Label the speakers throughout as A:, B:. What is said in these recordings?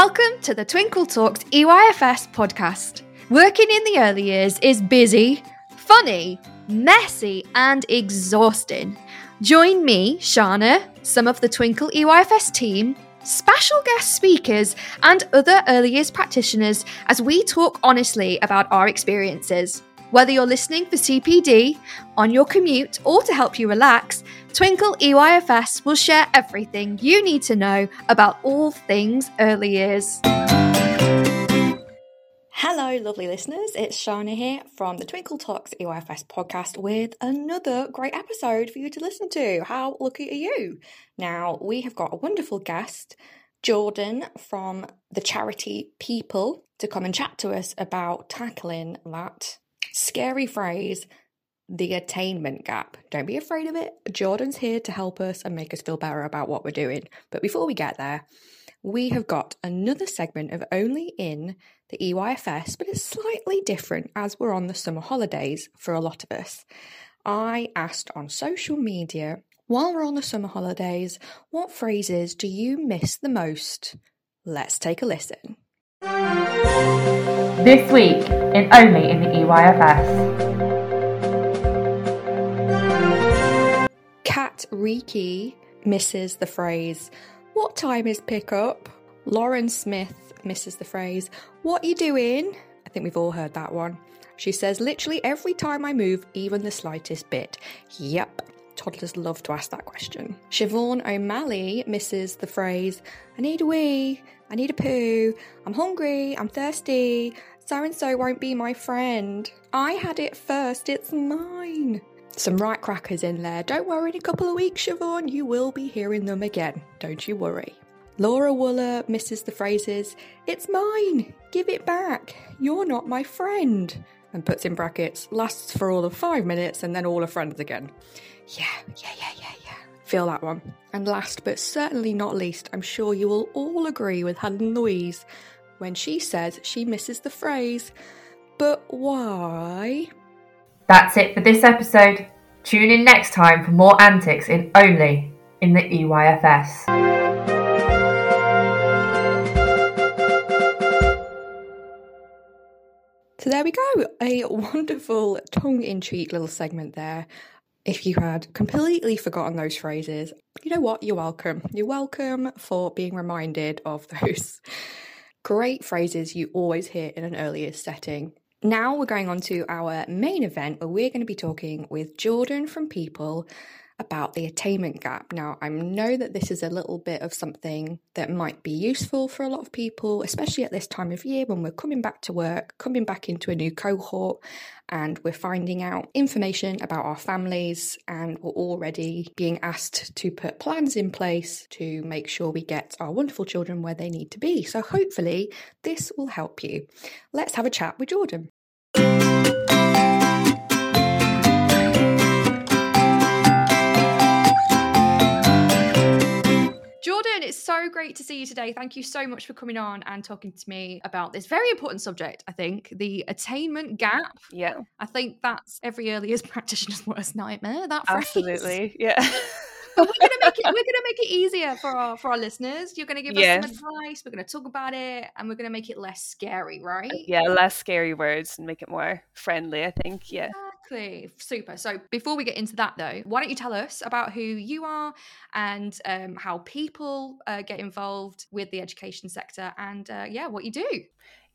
A: Welcome to the Twinkle Talks EYFS podcast. Working in the early years is busy, funny, messy, and exhausting. Join me, Shana, some of the Twinkle EYFS team, special guest speakers, and other early years practitioners as we talk honestly about our experiences. Whether you're listening for CPD, on your commute, or to help you relax, Twinkle EYFS will share everything you need to know about all things early years. Hello, lovely listeners. It's Shana here from the Twinkle Talks EYFS podcast with another great episode for you to listen to. How lucky are you? Now, we have got a wonderful guest, Jordan from the charity Peeple, to come and chat to us about tackling that scary phrase, the attainment gap. Don't be afraid of it. Jordan's here to help us and make us feel better about what we're doing. But before we get there, we have got another segment of Only in the EYFS, but it's slightly different as we're on the summer holidays for a lot of us. I asked on social media, while we're on the summer holidays, what phrases do you miss the most? Let's take a listen.
B: This week in Only in the EYFS.
A: Kat Riki misses the phrase, What time is pickup? Lauren Smith misses the phrase, What you doing? I think we've all heard that one. She says, literally every time I move, even the slightest bit. Yep, toddlers love to ask that question. Siobhan O'Malley misses the phrase, I need a wee, I need a poo, I'm hungry, I'm thirsty, so and so won't be my friend. I had it first, it's mine. Some right crackers in there. Don't worry, in a couple of weeks, Siobhan, you will be hearing them again. Don't you worry. Laura Wooler misses the phrases, It's mine, give it back, you're not my friend, and puts in brackets, lasts for all of five minutes and then all are friends again. Yeah, yeah, yeah, yeah, yeah. Feel that one. And last but certainly not least, I'm sure you will all agree with Helen Louise when she says she misses the phrase, But why?
B: That's it for this episode. Tune in next time for more antics in Only in the EYFS.
A: So there we go, a wonderful tongue in cheek little segment there. If you had completely forgotten those phrases, you know what? You're welcome. You're welcome for being reminded of those great phrases you always hear in an earlier setting. Now we're going on to our main event where we're going to be talking with Jordan from Peeple about the attainment gap. Now, I know that this is a little bit of something that might be useful for a lot of people, especially at this time of year when we're coming back to work, coming back into a new cohort, and we're finding out information about our families, and we're already being asked to put plans in place to make sure we get our wonderful children where they need to be. So, hopefully, this will help you. Let's have a chat with Jordan. So great to see you today. Thank you so much for coming on and talking to me about this very important subject, I think, the attainment gap.
C: Yeah.
A: I think that's every early years practitioner's worst nightmare, that phrase.
C: Absolutely. Yeah.
A: But we're gonna make it we're gonna make it easier for our for our listeners. You're gonna give
C: Yeah.
A: us some advice, we're gonna talk about it, and we're gonna make it less scary, right?
C: yeah, less scary words and make it more friendly, I think. Yeah.
A: Exactly. Super. So before we get into that though, why don't you tell us about who you are and um, how Peeple uh, get involved with the education sector and uh, yeah, what you do.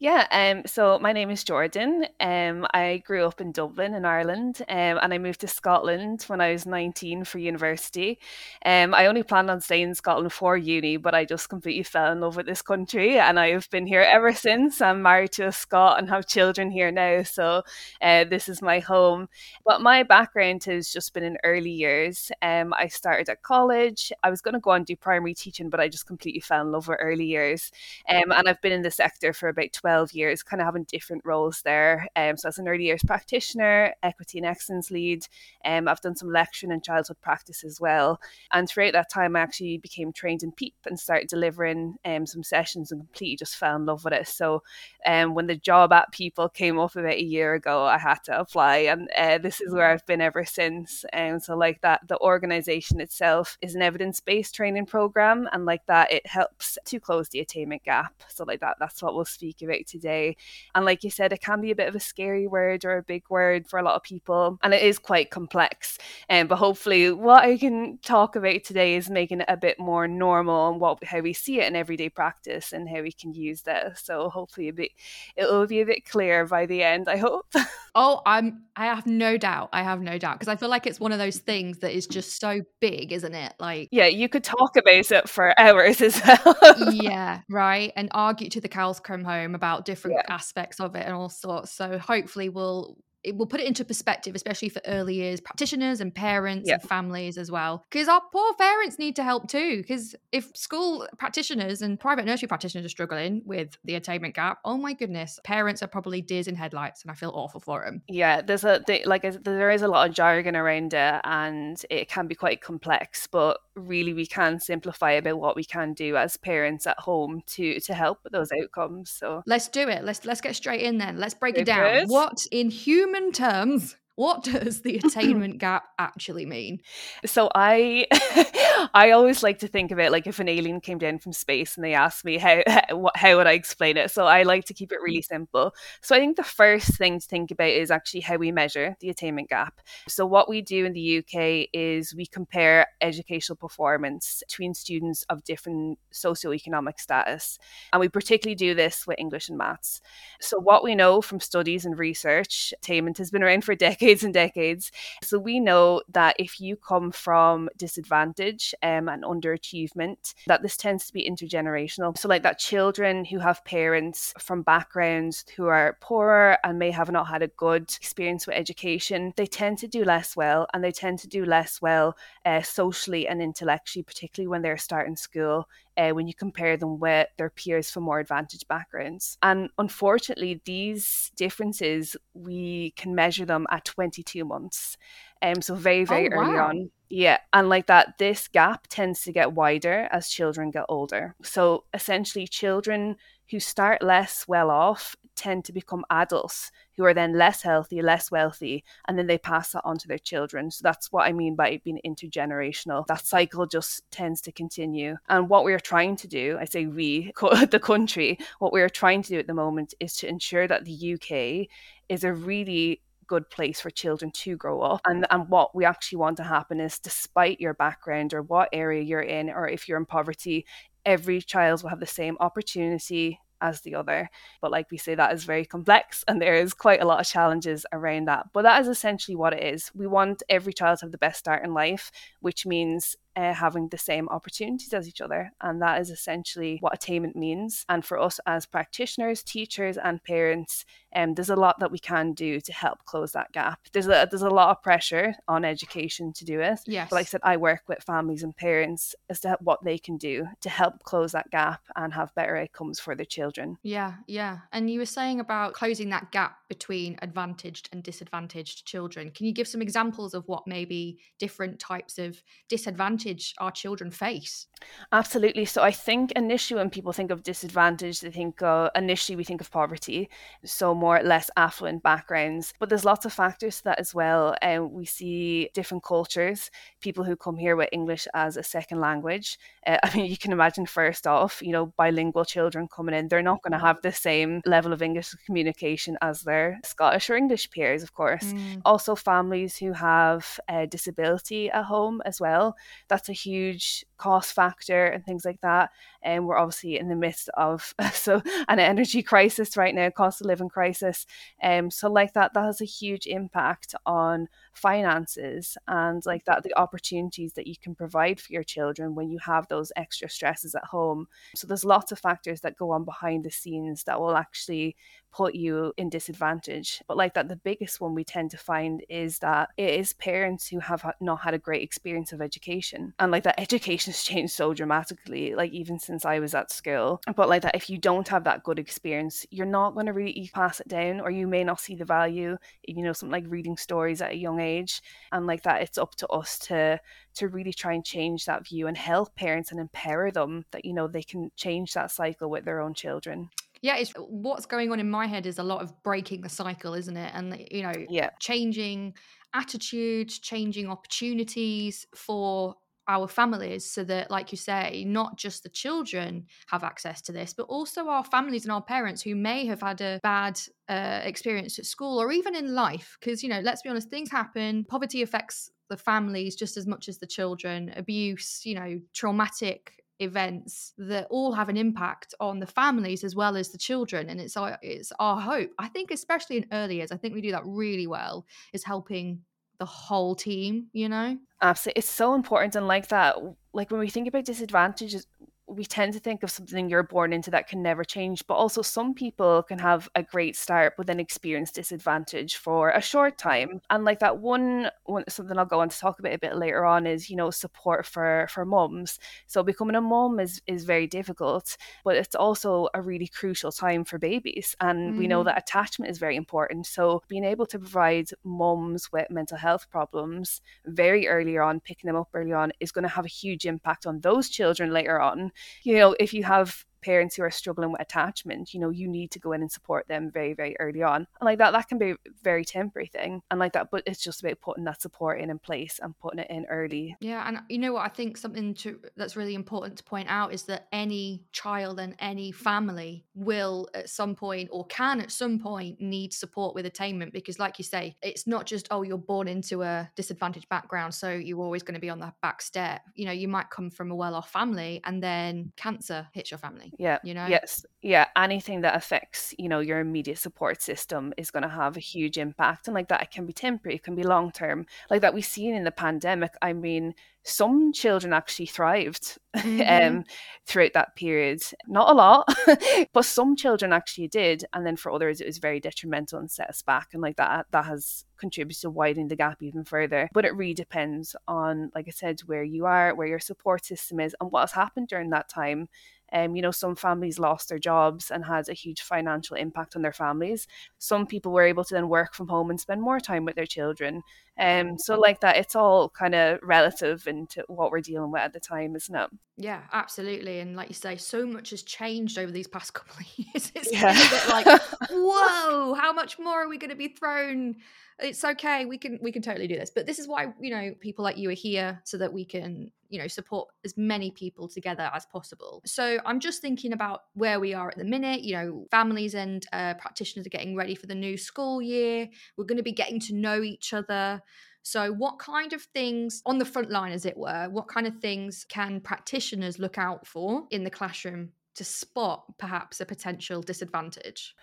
C: Yeah, um, so my name is Jordan. Um, I grew up in Dublin in Ireland, um, and I moved to Scotland when I was 19 for university. Um, I only planned on staying in Scotland for uni, but I just completely fell in love with this country, and I have been here ever since. I'm married to a Scot and have children here now, so uh, this is my home. But my background has just been in early years. Um, I started at college. I was going to go and do primary teaching, but I just completely fell in love with early years. Um, and I've been in the sector for about 12 12 years, kind of having different roles there. Um, so, as an early years practitioner, equity and excellence lead, um, I've done some lecturing and childhood practice as well. And throughout that time, I actually became trained in PEEP and started delivering um, some sessions and completely just fell in love with it. So, um, when the job at Peeple came up about a year ago, I had to apply, and uh, this is where I've been ever since. And um, so, like that, the organization itself is an evidence based training program, and like that, it helps to close the attainment gap. So, like that, that's what we'll speak about today. And like you said, it can be a bit of a scary word or a big word for a lot of people, and it is quite complex. Um, but hopefully, what I can talk about today is making it a bit more normal and what how we see it in everyday practice and how we can use this. So hopefully, a bit it'll be a bit clear by the end. I hope.
D: oh, I'm. I have no doubt. I have no doubt because I feel like it's one of those things that is just so big, isn't it? Like,
C: yeah, you could talk about it for hours as well.
D: yeah, right, and argue to the cows come home about different yeah. aspects of it and all sorts. So hopefully, we'll it will put it into perspective, especially for early years practitioners and parents yeah. and families as well. Because our poor parents need to help too. Because if school practitioners and private nursery practitioners are struggling with the attainment gap, oh my goodness, parents are probably deers in headlights, and I feel awful for them.
C: Yeah, there's a like there is a lot of jargon around it, and it can be quite complex. But really, we can simplify about what we can do as parents at home to to help with those outcomes. So
D: let's do it. Let's let's get straight in then. Let's break it, it down. Is. What in human human terms what does the attainment gap actually mean?
C: So I I always like to think of it like if an alien came down from space and they asked me how how would I explain it. So I like to keep it mm-hmm. really simple. So I think the first thing to think about is actually how we measure the attainment gap. So what we do in the UK is we compare educational performance between students of different socioeconomic status. And we particularly do this with English and maths. So what we know from studies and research, attainment has been around for decades decades and decades. So we know that if you come from disadvantage um, and underachievement, that this tends to be intergenerational. So like that children who have parents from backgrounds who are poorer and may have not had a good experience with education, they tend to do less well and they tend to do less well uh, socially and intellectually, particularly when they're starting school uh, when you compare them with their peers from more advantaged backgrounds. And unfortunately, these differences, we can measure them at 22 months. Um, so very, very oh, early wow. on. Yeah. And like that, this gap tends to get wider as children get older. So essentially, children who start less well off tend to become adults who are then less healthy, less wealthy, and then they pass that on to their children. So that's what I mean by it being intergenerational. That cycle just tends to continue. And what we're trying to do, I say we, the country, what we're trying to do at the moment is to ensure that the UK is a really good place for children to grow up. And, and what we actually want to happen is, despite your background or what area you're in, or if you're in poverty, every child will have the same opportunity as the other. But like we say, that is very complex and there is quite a lot of challenges around that. But that is essentially what it is. We want every child to have the best start in life, which means uh, having the same opportunities as each other. And that is essentially what attainment means. And for us as practitioners, teachers, and parents, um, there's a lot that we can do to help close that gap. There's a, there's a lot of pressure on education to do it.
D: Yes.
C: But like I said, I work with families and parents as to what they can do to help close that gap and have better outcomes for their children.
D: Yeah, yeah. And you were saying about closing that gap between advantaged and disadvantaged children. Can you give some examples of what maybe different types of disadvantage disadvantage our children face?
C: Absolutely. So I think initially when people think of disadvantage, they think uh, initially we think of poverty, so more less affluent backgrounds. But there's lots of factors to that as well. And um, we see different cultures, people who come here with English as a second language. Uh, I mean, you can imagine first off, you know, bilingual children coming in, they're not going to have the same level of English communication as their Scottish or English peers, of course. Mm. Also, families who have a disability at home as well that's a huge cost factor and things like that. And we're obviously in the midst of so an energy crisis right now, cost of living crisis. Um, so like that, that has a huge impact on finances and like that the opportunities that you can provide for your children when you have those extra stresses at home. So there's lots of factors that go on behind the scenes that will actually put you in disadvantage. But like that, the biggest one we tend to find is that it is parents who have not had a great experience of education. And like that, education has changed so dramatically, like even since I was at school. But like that, if you don't have that good experience, you're not going to really pass it down, or you may not see the value, you know, something like reading stories at a young age. And like that, it's up to us to to really try and change that view and help parents and empower them that you know they can change that cycle with their own children
D: yeah it's what's going on in my head is a lot of breaking the cycle isn't it and you know yeah changing attitudes changing opportunities for our families so that like you say not just the children have access to this but also our families and our parents who may have had a bad uh, experience at school or even in life. Because you know let's be honest things happen. Poverty affects the families just as much as the children. Abuse you know traumatic events that all have an impact on the families as well as the children and it's our it's our hope. I think especially in early years i think we do that really well is helping the whole team you know?
C: Absolutely it's so important and like that like when we think about disadvantages we tend to think of something you're born into that can never change, but also some people can have a great start but then experience disadvantage for a short time. And like that one, one something I'll go on to talk about a bit later on is you know support for for mums. So becoming a mum is is very difficult, but it's also a really crucial time for babies, and mm. we know mm-hmm. that attachment is very important. So being able to provide mums with mental health problems very early on, picking them up early on, is going to have a huge impact on those children later on you know, if you have parents who are struggling with attachment, you know, you need to go in and support them very, very early on. And like that, that can be a very temporary thing. And like that, but it's just about putting that support in in place and putting it in early.
D: Yeah. And you know what? I think something to, that's really important to point out is that any child and any family will at some point or can at some point need support with attainment because like you say, it's not just, oh, you're born into a disadvantaged background. So you're always going to be on the back step. You know, you might come from a well-off family and then cancer hits your family
C: yeah.
D: You know?
C: Yes. Yeah. Anything that affects, you know, your immediate support system is going to have a huge impact. And like that, it can be temporary, it can be long term. Like that we've seen in the pandemic. I mean, some children actually thrived mm-hmm. um, throughout that period. Not a lot, but some children actually did. And then for others, it was very detrimental and set us back. And like that, that has contributed to widening the gap even further. But it really depends on, like I said, where you are, where your support system is, and what has happened during that time. Um, you know, some families lost their jobs and had a huge financial impact on their families. Some people were able to then work from home and spend more time with their children. Um, so like that, it's all kind of relative into what we're dealing with at the time, isn't it?
D: Yeah, absolutely. And like you say, so much has changed over these past couple of years. It's yeah. a bit like, whoa, how much more are we going to be thrown it's okay we can we can totally do this but this is why you know people like you are here so that we can you know support as many people together as possible. So i'm just thinking about where we are at the minute you know families and uh, practitioners are getting ready for the new school year. We're going to be getting to know each other. So, what kind of things on the front line, as it were, what kind of things can practitioners look out for in the classroom to spot perhaps a potential disadvantage?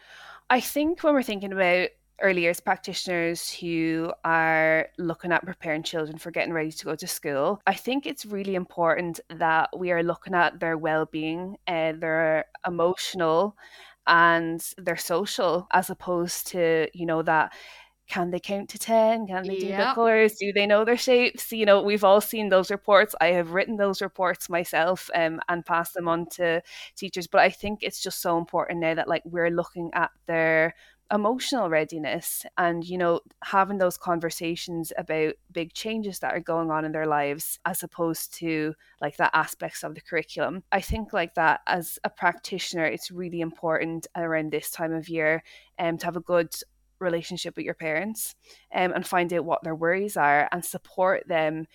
C: I think when we're thinking about early years practitioners who are looking at preparing children for getting ready to go to school, I think it's really important that we are looking at their well being and their emotional and their social, as opposed to, you know, that can they count to 10 can they do the colors? Do they know their shapes? You know we've all seen those reports. I have written those reports myself um, and passed them on to teachers. But i think it's just so important now that like we're looking at their emotional readiness and you know having those conversations about big changes that are going on in their lives as opposed to like that aspects of the curriculum i think like that as a practitioner it's really important around this time of year um, to have a good relationship with your parents um, and find out what their worries are and support them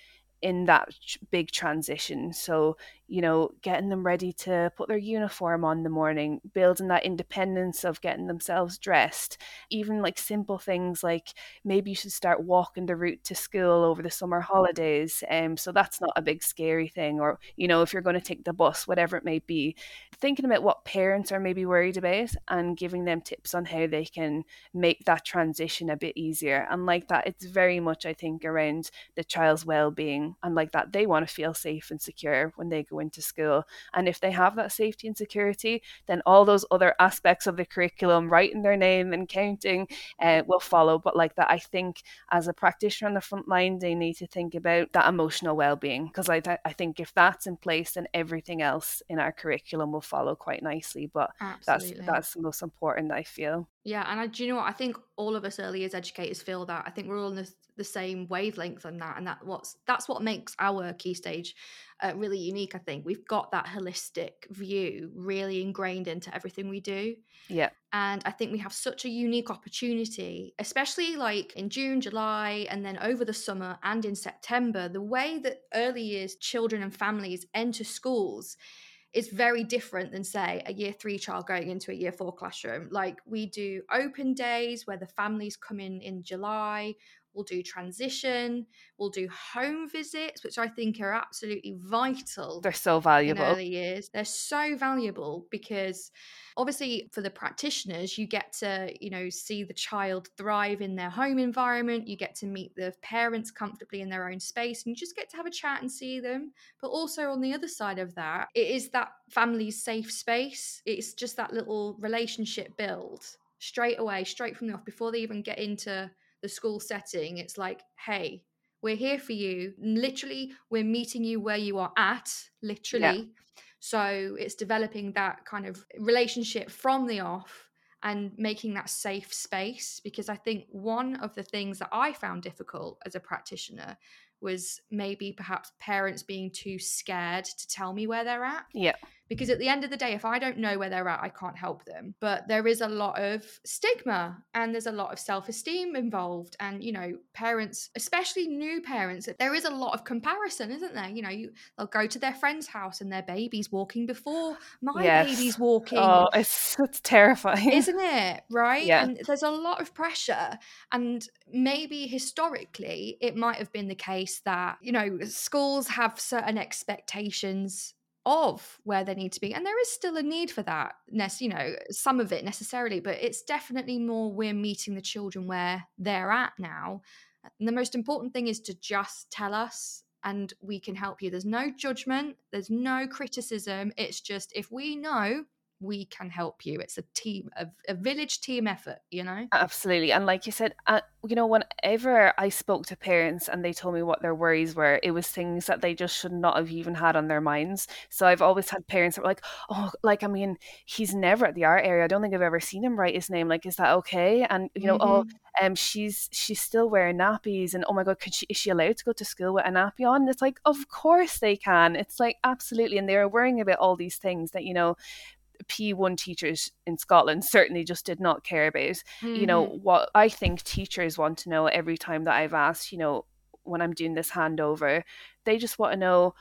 C: in that big transition. So, you know, getting them ready to put their uniform on the morning, building that independence of getting themselves dressed, even like simple things like maybe you should start walking the route to school over the summer holidays. Um, so that's not a big scary thing. Or, you know, if you're going to take the bus, whatever it may be, thinking about what parents are maybe worried about and giving them tips on how they can make that transition a bit easier. And like that, it's very much, I think, around the child's well being and like that they want to feel safe and secure when they go into school. And if they have that safety and security, then all those other aspects of the curriculum, writing their name and counting, uh, will follow. But like that, I think as a practitioner on the front line, they need to think about that emotional well being because I, th- I think if that's in place, then everything else in our curriculum will follow quite nicely. But Absolutely. that's that's the most important, I feel.
D: Yeah, and I, do you know what? I think all of us early years educators feel that. I think we're all on the, the same wavelength on that, and that what's that's what makes our key stage uh, really unique. I think we've got that holistic view really ingrained into everything we do.
C: Yeah,
D: and I think we have such a unique opportunity, especially like in June, July, and then over the summer and in September. The way that early years children and families enter schools is very different than say a year three child going into a year four classroom. Like we do open days where the families come in in july we'll do transition we'll do home visits which i think are absolutely vital
C: they're so valuable.
D: early years. They're so valuable because obviously for the practitioners you get to you know see the child thrive in their home environment you get to meet the parents comfortably in their own space and you just get to have a chat and see them. But also on the other side of that it is that family's safe space. It's just that little relationship build straight away straight from the off before they even get into the school setting it's like hey we're here for you literally we're meeting you where you are at literally yeah. So it's developing that kind of relationship from the off and making that safe space. Because I think one of the things that I found difficult as a practitioner was maybe perhaps parents being too scared to tell me where they're at.
C: Yeah
D: because at the end of the day if i don't know where they're at i can't help them. But there is a lot of stigma and there's a lot of self-esteem involved and you know parents especially new parents there is a lot of comparison isn't there? You know you, they'll go to their friend's house and their baby's walking before my yes. baby's walking.
C: Oh it's, it's terrifying.
D: Isn't it? Right? Yeah. and there's a lot of pressure. And maybe historically it might have been the case that you know schools have certain expectations of where they need to be and there is still a need for that you know some of it necessarily but it's definitely more we're meeting the children where they're at now and the most important thing is to just tell us and we can help you. There's no judgment there's no criticism it's just if we know we can help you. It's a team, a, a village team effort, you know?
C: Absolutely. And like you said, uh, you know, whenever I spoke to parents and they told me what their worries were, it was things that they just should not have even had on their minds. So I've always had parents that were like, oh, like, I mean, he's never at the art area. I don't think I've ever seen him write his name. Like, is that okay? And, you know, oh, mm-hmm. oh, um, she's she's still wearing nappies and oh my god could she is she allowed to go to school with a nappy on and it's like of course they can it's like absolutely and they're worrying about all these things that you know P1 teachers in Scotland certainly just did not care about. Mm-hmm. You know, mm-hmm. what I think teachers want to know every time that I've asked, you know, when I'm doing this handover, they just want to know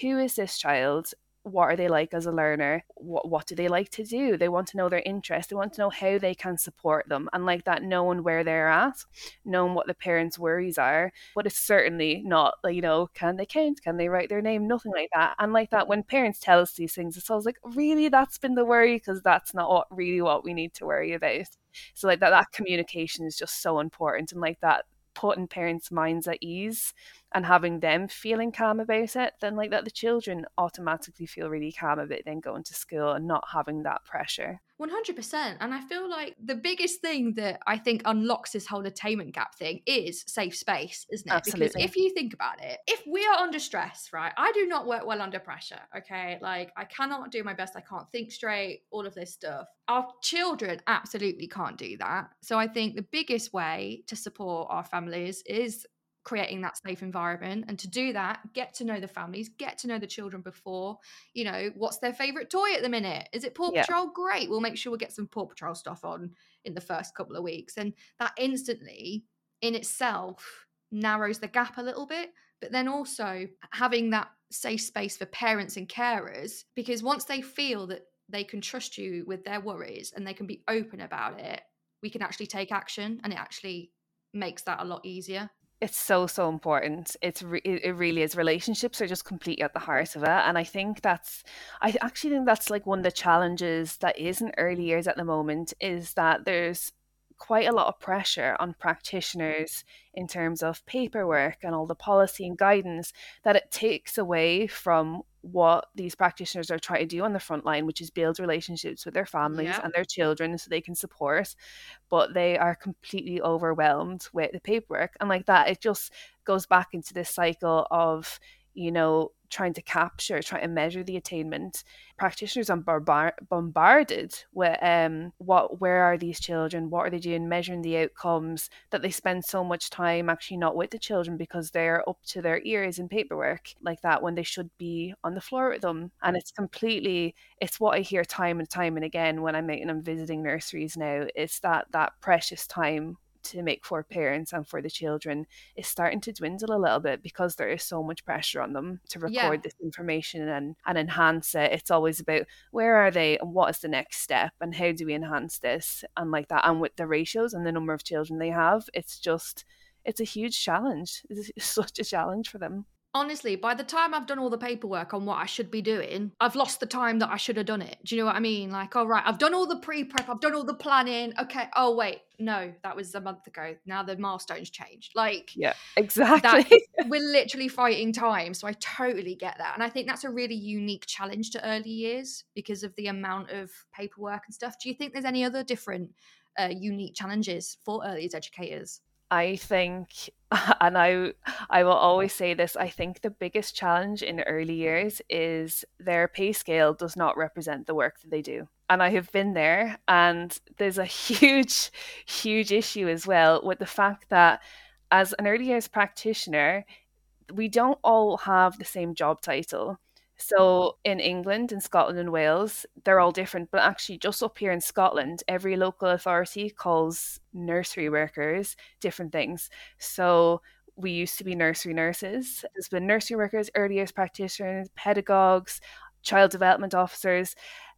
C: who is this child? What are they like as a learner? What, what do they like to do? They want to know their interests. They want to know how they can support them and like that knowing where they're at knowing what the parents worries are. But it's certainly not like you know can they count? Can they write their name? Nothing like that. And like that when parents tell us these things it's always like really? That's been the worry? Because that's not what really what we need to worry about. So like that that communication is just so important and like that putting parents' minds at ease and having them feeling calm about it, then like that the children automatically feel really calm about then going to school and not having that pressure.
D: 100%. And I feel like the biggest thing that I think unlocks this whole attainment gap thing is safe space, isn't it? Absolutely. Because if you think about it, if we are under stress, right? I do not work well under pressure, okay? Like I cannot do my best, I can't think straight, all of this stuff. Our children absolutely can't do that. So I think the biggest way to support our families is creating that safe environment and to do that get to know the families get to know the children before you know what's their favorite toy at the minute? Is it paw yeah. patrol? Great we'll make sure we get some paw patrol stuff on in the first couple of weeks and that instantly in itself narrows the gap a little bit but then also having that safe space for parents and carers because once they feel that they can trust you with their worries and they can be open about it we can actually take action and it actually makes that a lot easier
C: it's so so important. It's re- it really is. Relationships are just completely at the heart of it and i think that's i actually think that's like one of the challenges that is in early years at the moment is that there's quite a lot of pressure on practitioners in terms of paperwork and all the policy and guidance that it takes away from what these practitioners are trying to do on the front line, which is build relationships with their families
D: Yeah.
C: and their children so they can support. But they are completely overwhelmed with the paperwork. And like that, it just goes back into this cycle of, you know, trying to capture, trying to measure the attainment. Practitioners are barbar- bombarded with um, what, where are these children? What are they doing? Measuring the outcomes that they spend so much time actually not with the children because they're up to their ears in paperwork like that when they should be on the floor with them. And it's completely, it's what I hear time and time and again when I'm and I'm visiting nurseries now. It's that that precious time to make for parents and for the children is starting to dwindle a little bit because there is so much pressure on them to record
D: Yeah.
C: this information and, and enhance it. It's always about where are they and what is the next step and how do we enhance this and like that. And with the ratios and the number of children they have, it's just it's a huge challenge. It's such a challenge for them.
D: Honestly, by the time I've done all the paperwork on what I should be doing, I've lost the time that I should have done it. Do you know what I mean? Like, all right, I've done all the pre prep, I've done all the planning. Okay. Oh, wait, no, that was a month ago. Now the milestones changed. Like,
C: Yeah,
D: that
C: exactly.
D: we're literally fighting time. So I totally get that. And I think that's a really unique challenge to early years because of the amount of paperwork and stuff. Do you think there's any other different uh, unique challenges for early years educators?
C: I think, and I, I will always say this. I think the biggest challenge in early years is their pay scale does not represent the work that they do. And I have been there, and there's a huge, huge issue as well with the fact that as an early years practitioner, we don't all have the same job title. So in England, in Scotland and Wales, they're all different. But actually, just up here in Scotland, every local authority calls nursery workers different things. So we used to be nursery nurses. There's been nursery workers, early years practitioners, pedagogues, child development officers.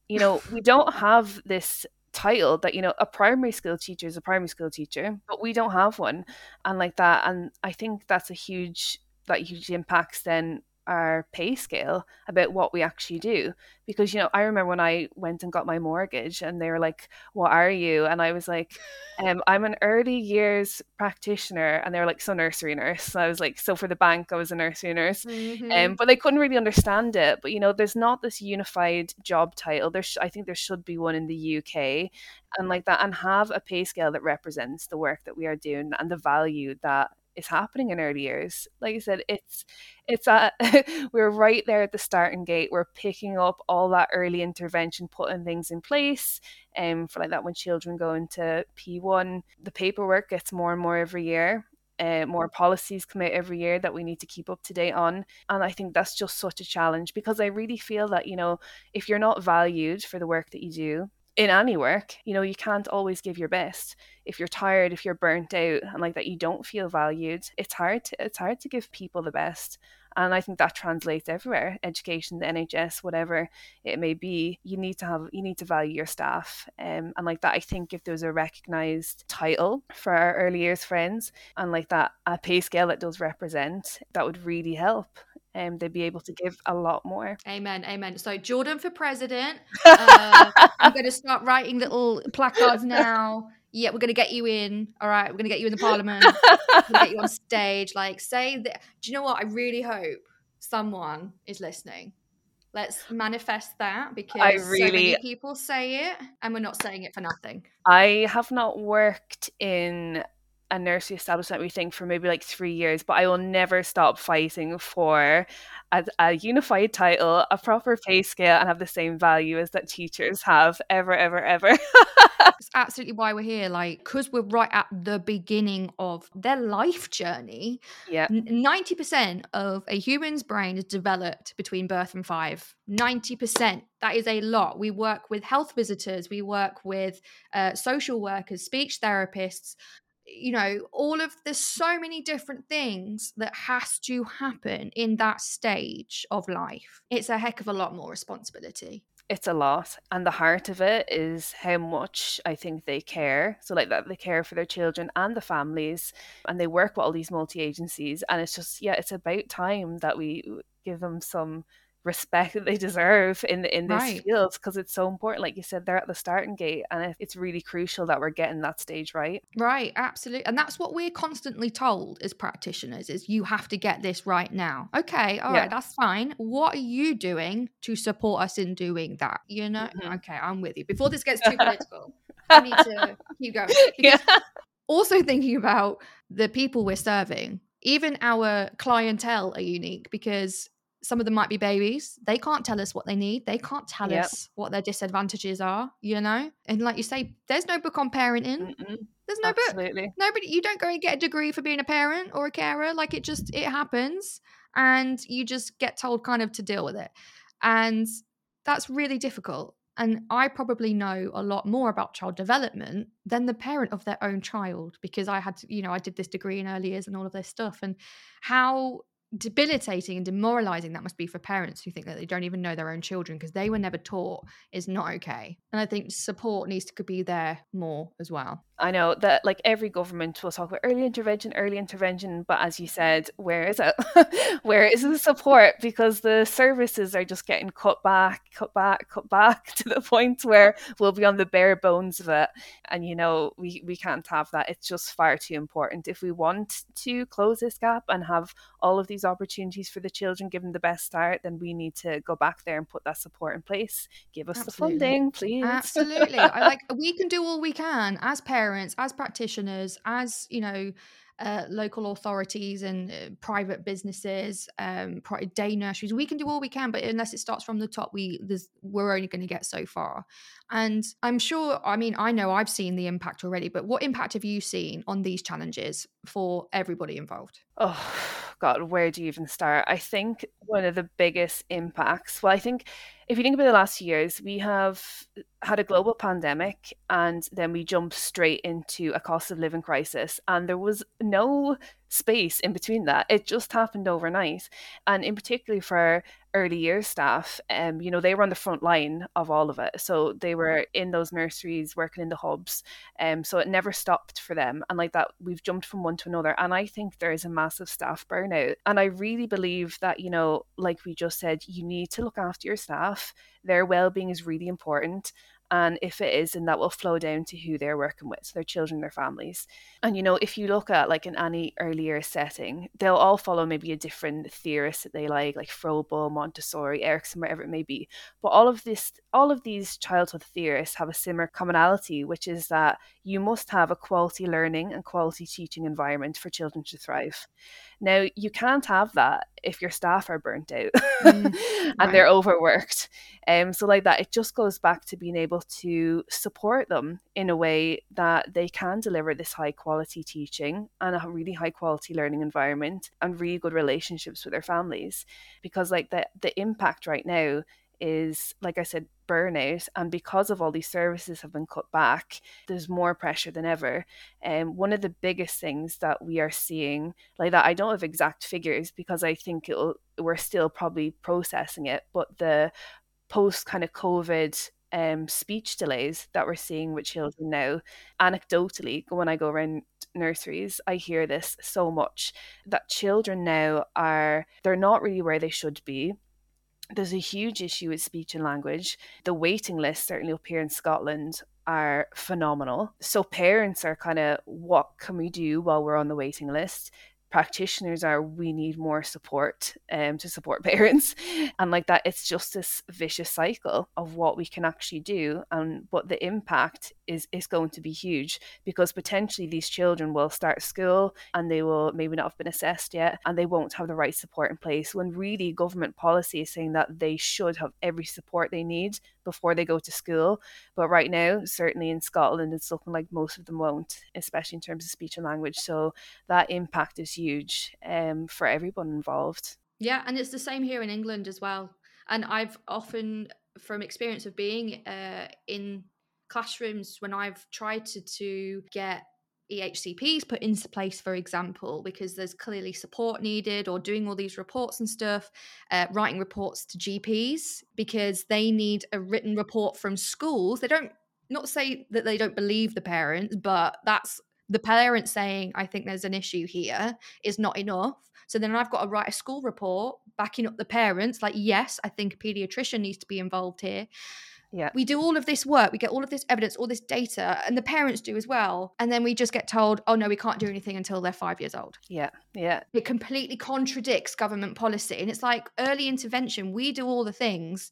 C: You know, we don't have this title that you know a primary school teacher is a primary school teacher but we don't have one and like that and i think that's a huge that hugely impacts then our pay scale about what we actually do because you know i remember when i went and got my mortgage and they were like what are you? and i was like um, i'm an early years practitioner and they were like so nursery nurse. So i was like so for the bank i was a nursery nurse.
D: Mm-hmm.
C: um, but they couldn't really understand it but you know there's not this unified job title. There sh- i think there should be one in the uk and like that and have a pay scale that represents the work that we are doing and the value that is happening in early years. Like i said it's it's a we're right there at the starting gate. We're picking up all that early intervention putting things in place and um, for like that when children go into p1 the paperwork gets more and more every year uh, more policies come out every year that we need to keep up to date on. And i think that's just such a challenge because i really feel that you know if you're not valued for the work that you do in any work, you know, you can't always give your best. If you're tired, if you're burnt out and like that you don't feel valued, it's hard to it's hard to give people the best. And I think that translates everywhere. Education, the NHS, whatever it may be, you need to have you need to value your staff. Um, and like that, I think if there's a recognized title for our early years friends and like that a pay scale that does represent, that would really help. Um, they'd be able to give a lot more.
D: Amen, amen. So Jordan for president. Uh, I'm going to start writing little placards now. Yeah, we're going to get you in. All right, we're going to get you in the parliament. Get you on stage. Like, say that. Do you know what? I really hope someone is listening. Let's manifest that because
C: I
D: so many
C: really-
D: people say it, and we're not saying it for nothing.
C: I have not worked in a nursery establishment, we think, for maybe like three years, but I will never stop fighting for a, a unified title, a proper pay scale, and have the same value as that teachers have ever, ever, ever.
D: It's absolutely why we're here. Like, because we're right at the beginning of their life journey.
C: yeah.
D: Ninety percent of a human's brain is developed between birth and five. Ninety percent. That is a lot. We work with health visitors. We work with uh, social workers, speech therapists. You know, all of there's so many different things that has to happen in that stage of life. It's a heck of a lot more responsibility.
C: it's a lot and the heart of it is how much i think they care so like that they care for their children and the families and they work with all these multi agencies and it's just yeah it's about time that we give them some respect that they deserve in in this
D: Right.
C: field because it's so important. Like you said, they're at the starting gate, and it's really crucial that we're getting that stage right.
D: Right, absolutely. And that's what we're constantly told as practitioners is you have to get this right now. Okay, all right,
C: Yeah.
D: that's fine. What are you doing to support us in doing that? You know?
C: Mhm.
D: Okay, I'm with you. Before this gets too political, I need to keep going.
C: yeah.
D: Also thinking about the people we're serving, even our clientele are unique because some of them might be babies. They can't tell us what they need. They can't tell
C: Yep.
D: us what their disadvantages are, you know? And like you say, there's no book on parenting.
C: Mm-mm,
D: There's no book
C: absolutely.
D: nobody you don't go and get a degree for being a parent or a carer like it just it happens and you just get told kind of to deal with it and that's really difficult and i probably know a lot more about child development than the parent of their own child because i had to you know i did this degree in early years and all of this stuff and how debilitating and demoralizing that must be for parents who think that they don't even know their own children because they were never taught is not okay. And i think support needs to be there more as well
C: I know that like every government will talk about early intervention, early intervention, but as you said, where is it? where is the support? Because the services are just getting cut back, cut back, cut back to the point where we'll be on the bare bones of it. And you know, we, we can't have that. It's just far too important. If we want to close this gap and have all of these opportunities for the children given the best start, then we need to go back there and put that support in place. Give us
D: Absolutely.
C: the funding, please.
D: Absolutely. I like we can do all we can as parents, as practitioners, as you know, uh, local authorities and uh, private businesses, um, day nurseries. We can do all we can, but unless it starts from the top, we we're only going to get so far. And I'm sure. I mean, I know I've seen the impact already, but what impact have you seen on these challenges for everybody involved?
C: Oh God, where do you even start? I think one of the biggest impacts. Well, I think if you think about the last years, we have had a global pandemic, and then we jumped straight into a cost of living crisis, and there was no space in between that. It just happened overnight, and in particular for early years staff, um, you know, they were on the front line of all of it. So they were in those nurseries, working in the hubs, um, so it never stopped for them. And like that, we've jumped from one to another. And I think there is a massive staff burnout. And I really believe that, you know, like we just said, you need to look after your staff. Their well being is really important. And if it is, then that will flow down to who they're working with, so their children, their families. And you know, if you look at like in any earlier setting, they'll all follow maybe a different theorist that they like, like Froebel, Montessori, Erikson, wherever it may be. But all of this, all of these childhood theorists have a similar commonality, which is that you must have a quality learning and quality teaching environment for children to thrive. Now, you can't have that if your staff are burnt out
D: Mm,
C: and they're overworked. Um, so, like that, it just goes back to being able to support them in a way that they can deliver this high quality teaching and a really high quality learning environment and really good relationships with their families. Because, like, the, the impact right now is, like I said, burnout. And because of all these services have been cut back, there's more pressure than ever. And um, one of the biggest things that we are seeing, like that, I don't have exact figures because I think it'll, we're still probably processing it, but the post kind of COVID um, speech delays that we're seeing with children now, anecdotally, when I go around nurseries, I hear this so much that children now are, they're not really where they should be there's a huge issue with speech and language. The waiting list, certainly up here in Scotland, are phenomenal. So parents are kind of, what can we do while we're on the waiting list? Practitioners are, we need more support um, to support parents. And like that, it's just this vicious cycle of what we can actually do. And but the impact is, is going to be huge because potentially these children will start school and they will maybe not have been assessed yet and they won't have the right support in place when really government policy is saying that they should have every support they need before they go to school. But right now, certainly in Scotland, it's looking like most of them won't, especially in terms of speech and language. So that impact is huge um, for everyone involved.
D: Yeah, and it's the same here in England as well. And I've often, from experience of being uh, in classrooms, when I've tried to, to get EHCPs put into place, for example, because there's clearly support needed, or doing all these reports and stuff, uh, writing reports to GPs because they need a written report from schools. They don't not say that they don't believe the parents, but that's the parents saying, I think there's an issue here is not enough. So then I've got to write a school report backing up the parents, like, yes, I think a pediatrician needs to be involved here.
C: Yeah.
D: We do all of this work, we get all of this evidence, all this data, and the parents do as well. And then we just get told, oh no, we can't do anything until they're five years old.
C: Yeah. Yeah.
D: It completely contradicts government policy. And it's like early intervention, we do all the things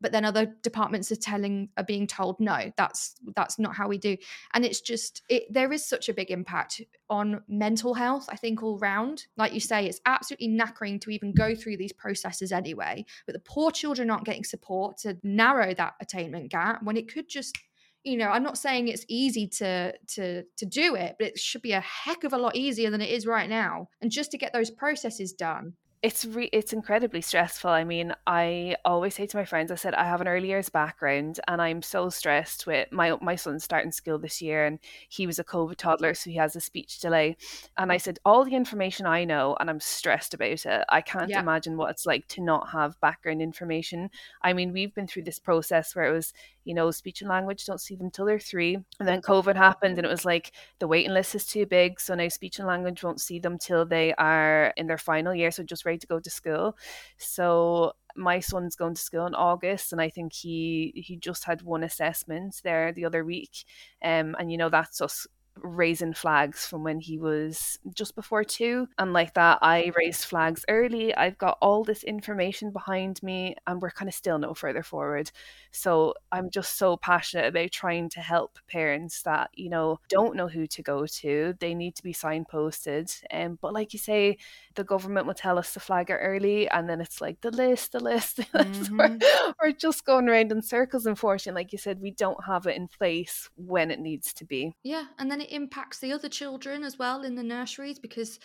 D: but then other departments are telling are being told no that's that's not how we do. And it's just it there is such a big impact on mental health i think all round. Like you say it's absolutely knackering to even go through these processes anyway but the poor children aren't getting support to narrow that attainment gap when it could just you know i'm not saying it's easy to to to do it but it should be a heck of a lot easier than it is right now. And just to get those processes done
C: it's re- it's incredibly stressful. I mean, I always say to my friends, I said I have an early years background, and I'm so stressed with my my son's starting school this year, and he was a COVID toddler, so he has a speech delay. And I said all the information I know, and I'm stressed about it. I can't yeah. imagine what it's like to not have background information. I mean, we've been through this process where it was you know, speech and language don't see them till they're three. And then COVID happened and it was like the waiting list is too big. So now speech and language won't see them till they are in their final year. So just to go to school. So my son's going to school in August, and I think he he just had one assessment there the other week, um, and you know that's us raising flags from when he was just before two. And like that, I raised flags early. I've got all this information behind me, and we're kind of still no further forward. So I'm just so passionate about trying to help parents that, you know, don't know who to go to. They need to be signposted. Um, but like you say, the government will tell us to flag it early, and then it's like the list, the list. Mm-hmm. we're, we're just going around in circles, unfortunately. Like you said, we don't have it in place when it needs to be.
D: Yeah. And then it impacts the other children as well in the nurseries because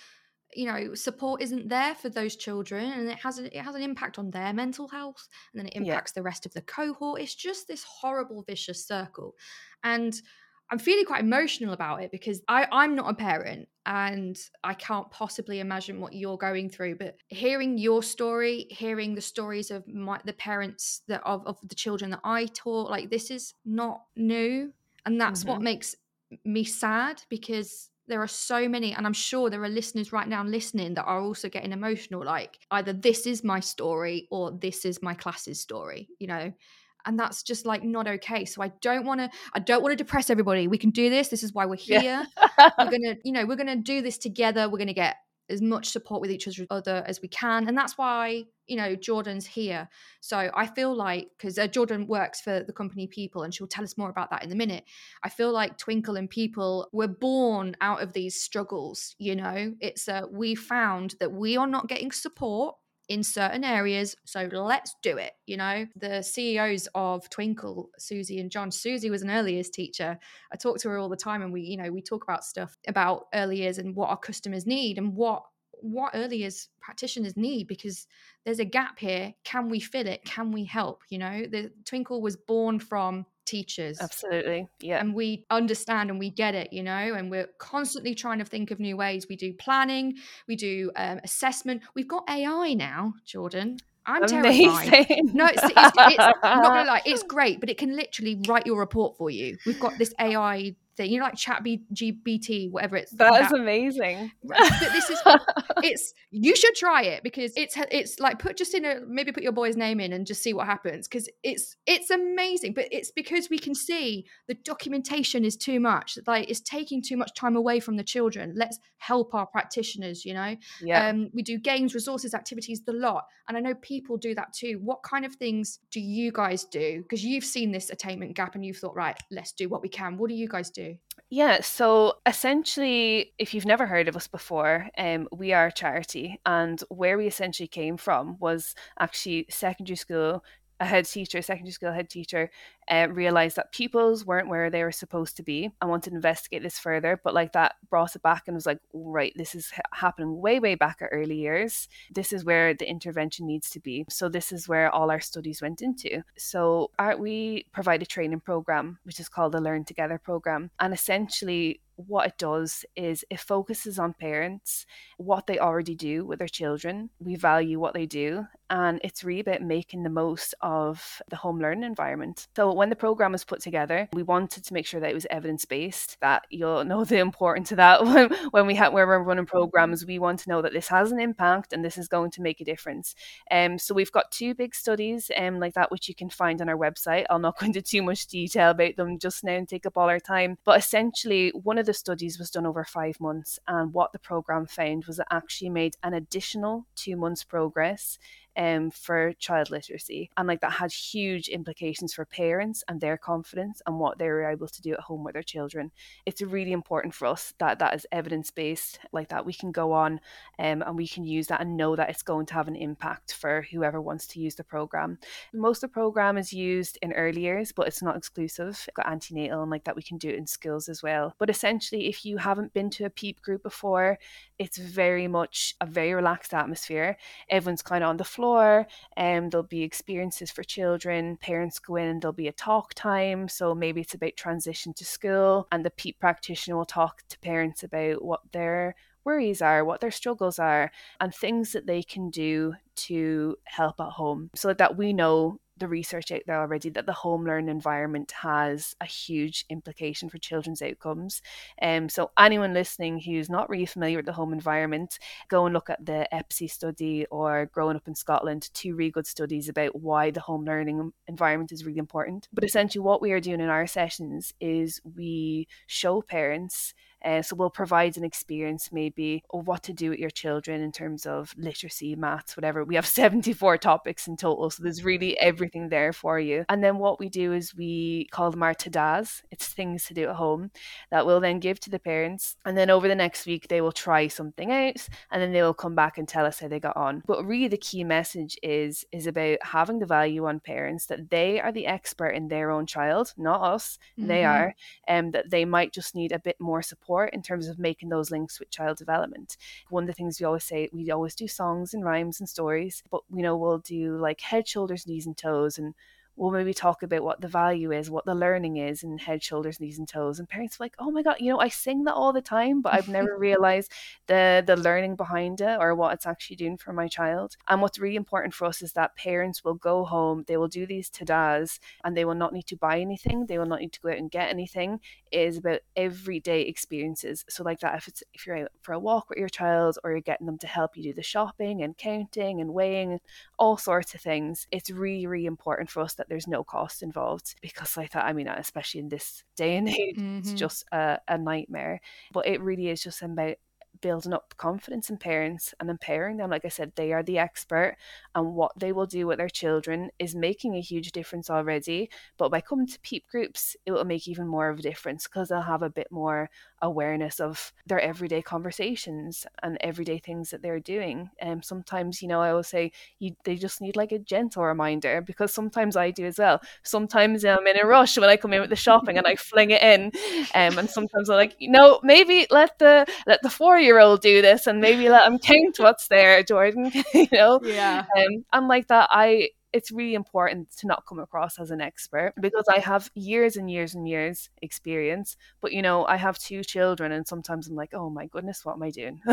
D: you know support isn't there for those children and it has a, it has an impact on their mental health and then it impacts yeah. the rest of the cohort it's just this horrible vicious circle and i'm feeling quite emotional about it because i i'm not a parent and i can't possibly imagine what you're going through but hearing your story hearing the stories of my the parents that of, of the children that i taught like this is not new and that's mm-hmm. what makes me sad because there are so many and i'm sure there are listeners right now listening that are also getting emotional like either this is my story or this is my class's story you know? And that's just like not okay. So i don't want to i don't want to depress everybody. We can do this. This is why we're here. Yeah. we're gonna you know we're gonna do this together. We're gonna get as much support with each other as we can and that's why you know jordan's here. So i feel like because uh, jordan works for the company Peeple and she'll tell us more about that in a minute. I feel like Twinkl and Peeple were born out of these struggles you know? It's uh, we found that we are not getting support in certain areas. So let's do it. You know, the CEOs of Twinkl, Susie and John. Susie was an early years teacher. I talk to her all the time and we, you know, we talk about stuff about early years and what our customers need and what what early years practitioners need because there's a gap here. Can we fill it? Can we help? You know, the Twinkl was born from teachers.
C: Absolutely. Yeah.
D: And we understand and we get it, you know, and we're constantly trying to think of new ways. We do planning, we do um, assessment. We've got AI now, Jordan. I'm Amazing. terrified. No, it's, it's, it's, not gonna lie, it's great, but it can literally write your report for you. We've got this AI thing, you know, like Chat GPT, whatever it's.
C: That, that is amazing.
D: But this is, it's you should try it because it's it's like put just in a maybe put your boy's name in and just see what happens because it's it's amazing. But it's because we can see the documentation is too much. Like it's taking too much time away from the children. Let's help our practitioners. You know,
C: yeah.
D: Um, we do games, resources, activities, the lot, and I know Peeple do that too. What kind of things do you guys do? Because you've seen this attainment gap and you've thought, right, let's do what we can. What do you guys do?
C: Yeah, so essentially, if you've never heard of us before, um, we are a charity, and where we essentially came from was actually secondary school a head teacher, a secondary school head teacher, uh, realized that pupils weren't where they were supposed to be. I wanted to investigate this further, but like that brought it back and was like, right, this is happening way, way back at early years. This is where the intervention needs to be. So this is where all our studies went into. So we provide a training program, which is called the Learn Together program, and essentially what it does is it focuses on parents, what they already do with their children. We value what they do and it's really about making the most of the home learning environment. So when the program was put together, we wanted to make sure that it was evidence based. That you'll know the importance of that when, when we have where we're running programs. We want to know that this has an impact and this is going to make a difference. Um, so we've got two big studies um, like that which you can find on our website. I'll not go into too much detail about them just now and take up all our time. But essentially, one of the studies was done over five months, and what the program found was it actually made an additional two months progress um, for child literacy. And like that had huge implications for parents and their confidence and what they were able to do at home with their children. It's really important for us that that is evidence based, like that we can go on um, and we can use that and know that it's going to have an impact for whoever wants to use the program. Most of the program is used in early years, but it's not exclusive. Got antenatal and like that we can do it in schools as well. But essentially, if you haven't been to a PEEP group before, it's very much a very relaxed atmosphere. Everyone's kind of on the floor floor. Um, there'll be experiences for children. Parents go in and there'll be a talk time. So maybe it's about transition to school, and the PEEP practitioner will talk to parents about what their worries are, what their struggles are, and things that they can do to help at home so that we know the research out there already that the home learning environment has a huge implication for children's outcomes. Um, so anyone listening who's not really familiar with the home environment, go and look at the EPPSE study or Growing Up in Scotland, two really good studies about why the home learning environment is really important. But essentially what we are doing in our sessions is we show parents uh, so we'll provide an experience maybe of what to do with your children in terms of literacy, maths, whatever. We have 74 topics in total, so there's really everything there for you. And then what we do is we call them our tadas. It's things to do at home that we'll then give to the parents. And then over the next week, they will try something out and then they will come back and tell us how they got on. But really the key message is is about having the value on parents that they are the expert in their own child, not us. Mm-hmm. They are, and um, that they might just need a bit more support support in terms of making those links with child development. One of the things we always say, we always do songs and rhymes and stories, but we know, we'll do like head, shoulders, knees, and toes and we'll maybe talk about what the value is, what the learning is in head, shoulders, knees, and toes. And parents are like, oh my God, you know, I sing that all the time, but I've never realized the the learning behind it or what it's actually doing for my child. And what's really important for us is that parents will go home, they will do these tadas, and they will not need to buy anything, they will not need to go out and get anything. It is about everyday experiences. So like that, if it's if you're out for a walk with your child or you're getting them to help you do the shopping and counting and weighing, all sorts of things, it's really, really important for us that there's no cost involved because I thought, i mean especially in this day and age mm-hmm. it's just a, a nightmare but it really is just about building up confidence in parents and empowering them. Like I said, they are the expert, and what they will do with their children is making a huge difference already. But by coming to PEEP groups, it will make even more of a difference because they'll have a bit more awareness of their everyday conversations and everyday things that they're doing. And um, sometimes, you know, I will say you, they just need like a gentle reminder because sometimes I do as well. Sometimes I'm in a rush when I come in with the shopping and I fling it in, um, and sometimes I'm like, you know, maybe let the let the four year old do this and maybe let them count what's there, Jordan. you know,
D: yeah.
C: Um, and like that, I it's really important to not come across as an expert because I have years and years and years experience. But you know, I have two children, and sometimes I'm like, oh my goodness, what am I doing?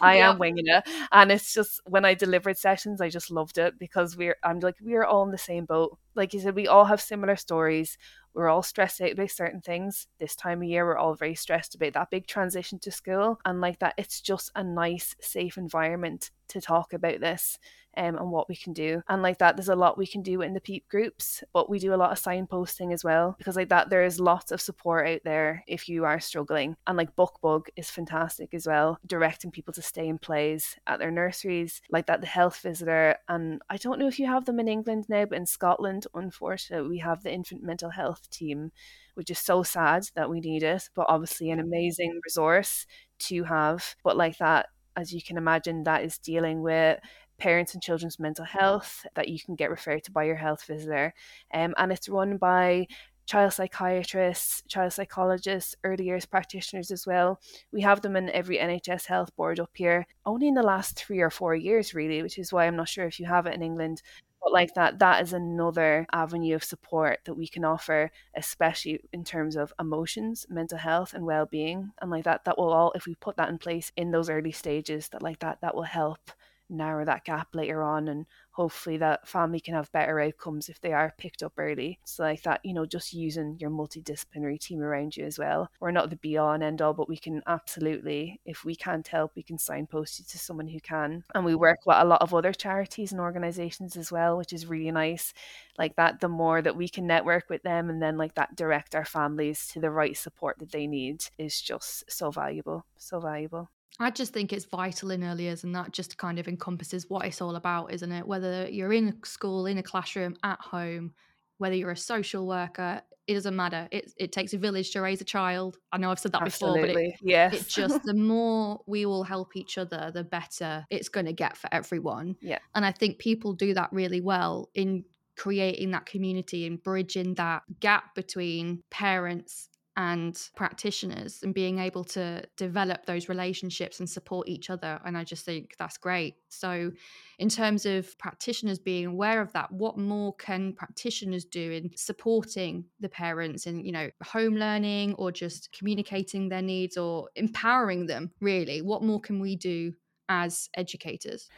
C: I yeah. am winging it, and it's just when I delivered sessions, I just loved it because we're I'm like we're all in the same boat. Like you said, we all have similar stories. We're all stressed out about certain things. This time of year, we're all very stressed about that big transition to school, and like that, it's just a nice, safe environment to talk about this um, and what we can do. And like that, there's a lot we can do in the PEEP groups, but we do a lot of signposting as well because like that, there is lots of support out there if you are struggling. And like BookBug is fantastic as well, directing people to stay in plays at their nurseries, like that, the health visitor. And I don't know if you have them in England now, but in Scotland, unfortunately, we have the infant mental health team which is so sad that we need it, but obviously an amazing resource to have. But like that, as you can imagine, that is dealing with parents and children's mental health that you can get referred to by your health visitor. Um, and it's run by child psychiatrists, child psychologists, early years practitioners as well. We have them in every NHS health board up here, only in the last three or four years, really, which is why I'm not sure if you have it in England. But like that, that is another avenue of support that we can offer, especially in terms of emotions, mental health, and well being. And like that, that will all, if we put that in place in those early stages, that like that, that will help narrow that gap later on and hopefully that family can have better outcomes if they are picked up early. So like that, you know, just using your multidisciplinary team around you as well. We're not the be all and end all, but we can absolutely, if we can't help, we can signpost you to someone who can. And we work with a lot of other charities and organizations as well, which is really nice. Like that, the more that we can network with them and then like that direct our families to the right support that they need is just so valuable. So valuable.
D: I just think it's vital in early years, and that just kind of encompasses what it's all about, isn't it? Whether you're in a school, in a classroom, at home, whether you're a social worker, it doesn't matter. It it takes a village to raise a child. I know I've said that
C: Absolutely.
D: before, but it,
C: yes.
D: it just the more we all help each other, the better it's going to get for everyone.
C: Yeah.
D: And I think Peeple do that really well in creating that community and bridging that gap between parents and practitioners and being able to develop those relationships and support each other. And I just think that's great. So, in terms of practitioners being aware of that, what more can practitioners do in supporting the parents in, you know, home learning or just communicating their needs or empowering them, really? What more can we do as educators?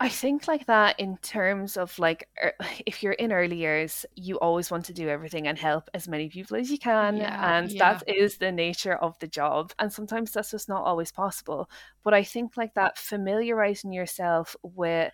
C: I think like that in terms of like er, if you're in early years, you always want to do everything and help as many Peeple as you can.
D: Yeah,
C: and
D: yeah.
C: that is the nature of the job. And sometimes that's just not always possible. But I think like that familiarizing yourself with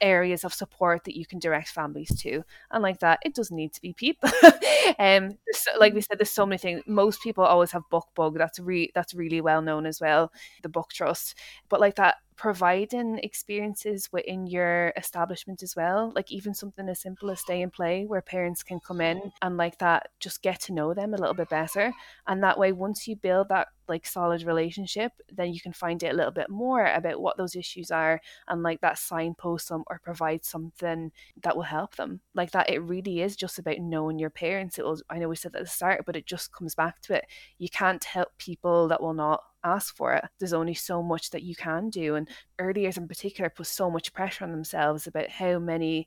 C: areas of support that you can direct families to and like that it doesn't need to be people um like we said there's so many things most people always have book bug that's re- that's really well known as well the book trust but like that providing experiences within your establishment as well like even something as simple as stay and play where parents can come in and like that just get to know them a little bit better. And that way once you build that like solid relationship then you can find out a little bit more about what those issues are and like that signpost them or provide something that will help them. Like that it really is just about knowing your parents. It was i know we said at the start but it just comes back to it. You can't help people that will not ask for it there's only so much that you can do and early years in particular put so much pressure on themselves about how many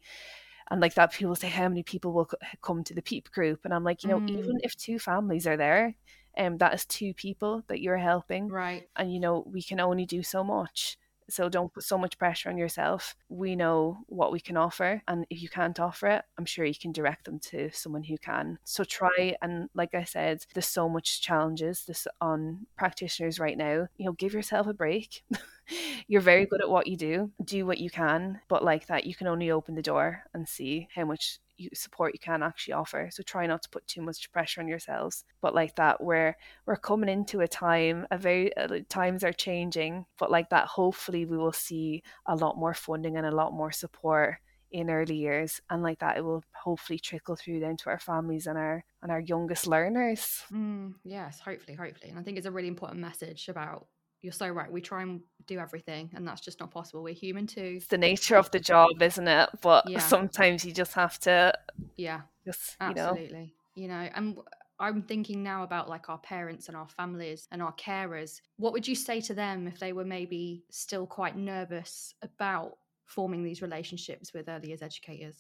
C: and like that people say how many people will come to the peep group and i'm like you know
D: Mm.
C: even if two families are there um, that is two people that you're helping
D: Right.
C: and you know we can only do so much so don't put so much pressure on yourself. We know what we can offer and if you can't offer it i'm sure you can direct them to someone who can. So try and like i said there's so much challenges this on practitioners right now. You know give yourself a break. You're very good at what you do. Do what you can but like that you can only open the door and see how much you, support you can actually offer. So try not to put too much pressure on yourselves. But like that we're we're coming into a time a very uh, times are changing but like that hopefully we will see a lot more funding and a lot more support in early years. And like that it will hopefully trickle through down to our families and our and our youngest learners.
D: Mm, yes, hopefully, hopefully. And I think it's a really important message about you're so right. We try and do everything, and that's just not possible. We're human too.
C: it's the nature of the job isn't it but
D: Yeah.
C: sometimes you just have to
D: Yeah,
C: just you know
D: absolutely. You know, and I'm thinking now about like our parents and our families and our carers. What would you say to them if they were maybe still quite nervous about forming these relationships with early years educators?